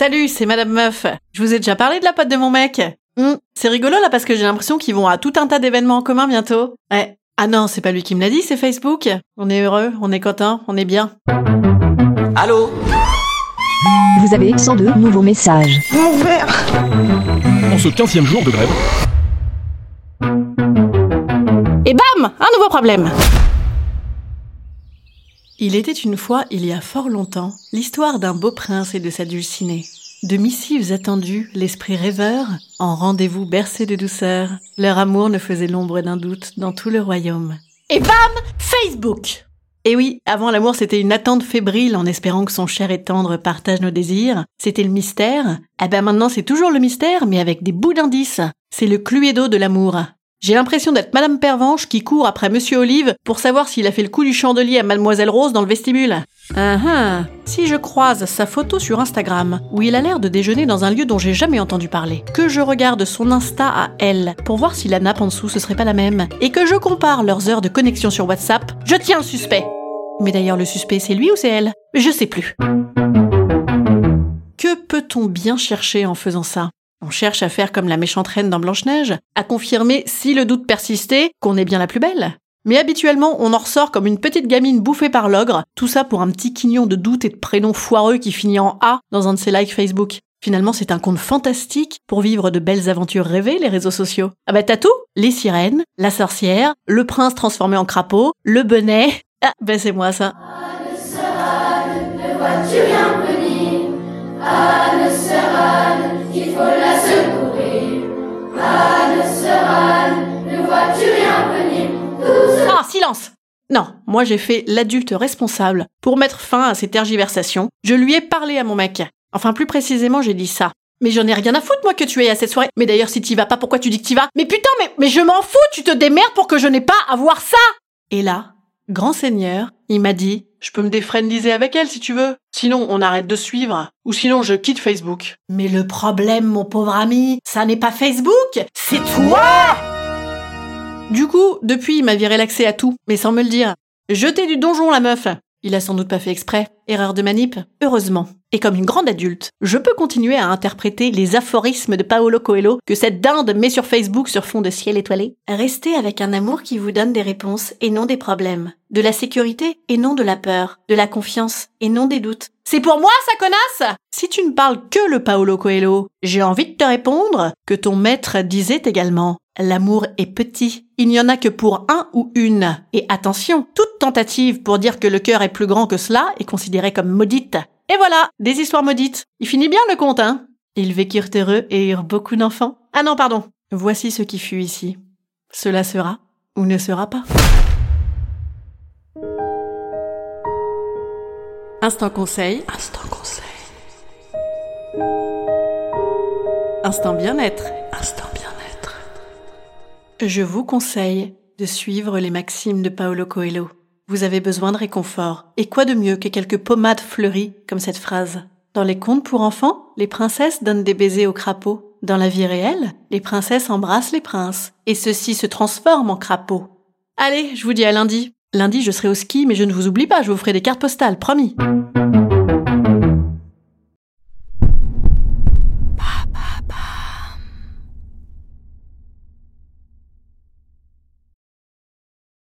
Salut, c'est Madame Meuf. Je vous ai déjà parlé de la pote de mon mec. Hmm, c'est rigolo là parce que j'ai l'impression qu'ils vont à tout un tas d'événements en commun bientôt. Ouais. Ah non, c'est pas lui qui me l'a dit, c'est Facebook. On est heureux, on est content, on est bien. Allô Vous avez 102 nouveaux messages. En ce 15e jour de grève, Et bam Un nouveau problème Il était une fois, il y a fort longtemps, l'histoire d'un beau prince et de sa dulcinée. De missives attendues, l'esprit rêveur, en rendez-vous bercé de douceur, leur amour ne faisait l'ombre d'un doute dans tout le royaume. Et bam Facebook et oui, avant l'amour c'était une attente fébrile en espérant que son cher et tendre partage nos désirs. C'était le mystère. Eh ben maintenant c'est toujours le mystère, mais avec des bouts d'indices. C'est le cluedo de l'amour. J'ai l'impression d'être Madame Pervenche qui court après Monsieur Olive pour savoir s'il a fait le coup du chandelier à Mademoiselle Rose dans le vestibule. Ah ah Si je croise sa photo sur Instagram, où il a l'air de déjeuner dans un lieu dont j'ai jamais entendu parler, que je regarde son Insta à elle pour voir si la nappe en dessous ce serait pas la même, et que je compare leurs heures de connexion sur WhatsApp, je tiens le suspect. Mais d'ailleurs le suspect c'est lui ou c'est elle? Je sais plus. Que peut-on bien chercher en faisant ça? On cherche à faire comme la méchante reine dans Blanche-Neige, à confirmer, si le doute persistait, qu'on est bien la plus belle. Mais habituellement, on en ressort comme une petite gamine bouffée par l'ogre, tout ça pour un petit quignon de doute et de prénom foireux qui finit en A dans un de ses likes Facebook. Finalement, c'est un conte fantastique pour vivre de belles aventures rêvées, les réseaux sociaux. Ah bah t'as tout Les sirènes, la sorcière, le prince transformé en crapaud, le bonnet... Ah, ben c'est moi ça. Silence Non, moi j'ai fait l'adulte responsable. Pour mettre fin à ces tergiversations, je lui ai parlé à mon mec. Enfin, plus précisément, j'ai dit ça. Mais j'en ai rien à foutre, moi, que tu aies à cette soirée. Mais d'ailleurs, si t'y vas pas, pourquoi tu dis que t'y vas? Mais putain, mais, mais je m'en fous, tu te démerdes pour que je n'ai pas à voir ça Et là, grand seigneur, il m'a dit, je peux me défriendiser avec elle si tu veux. Sinon, on arrête de suivre. Ou sinon, je quitte Facebook. Mais le problème, mon pauvre ami, ça n'est pas Facebook, c'est toi Du coup, depuis, il m'a viré l'accès à tout, mais sans me le dire. Jetez du donjon, la meuf Il a sans doute pas fait exprès. Erreur de manip Heureusement. Et comme une grande adulte, je peux continuer à interpréter les aphorismes de Paolo Coelho que cette dinde met sur Facebook sur fond de ciel étoilé. Restez avec un amour qui vous donne des réponses et non des problèmes. De la sécurité et non de la peur. De la confiance et non des doutes. C'est pour moi, ça connasse Si tu ne parles que le Paolo Coelho, j'ai envie de te répondre que ton maître disait également L'amour est petit. Il n'y en a que pour un ou une. Et attention, toute tentative pour dire que le cœur est plus grand que cela est considérée comme maudite. Et voilà, des histoires maudites. Il finit bien le conte, hein Ils vécurent heureux et eurent beaucoup d'enfants. Ah non, pardon. Voici ce qui fut ici. Cela sera ou ne sera pas. Instant conseil. Instant conseil. Instant bien-être. Instant bien-être. Je vous conseille de suivre les maximes de Paolo Coelho. Vous avez besoin de réconfort. Et quoi de mieux que quelques pommades fleuries, comme cette phrase? Dans les contes pour enfants, les princesses donnent des baisers aux crapauds. Dans la vie réelle, les princesses embrassent les princes. Et ceux-ci se transforment en crapauds. Allez, je vous dis à lundi. Lundi, je serai au ski, mais je ne vous oublie pas, je vous ferai des cartes postales, promis.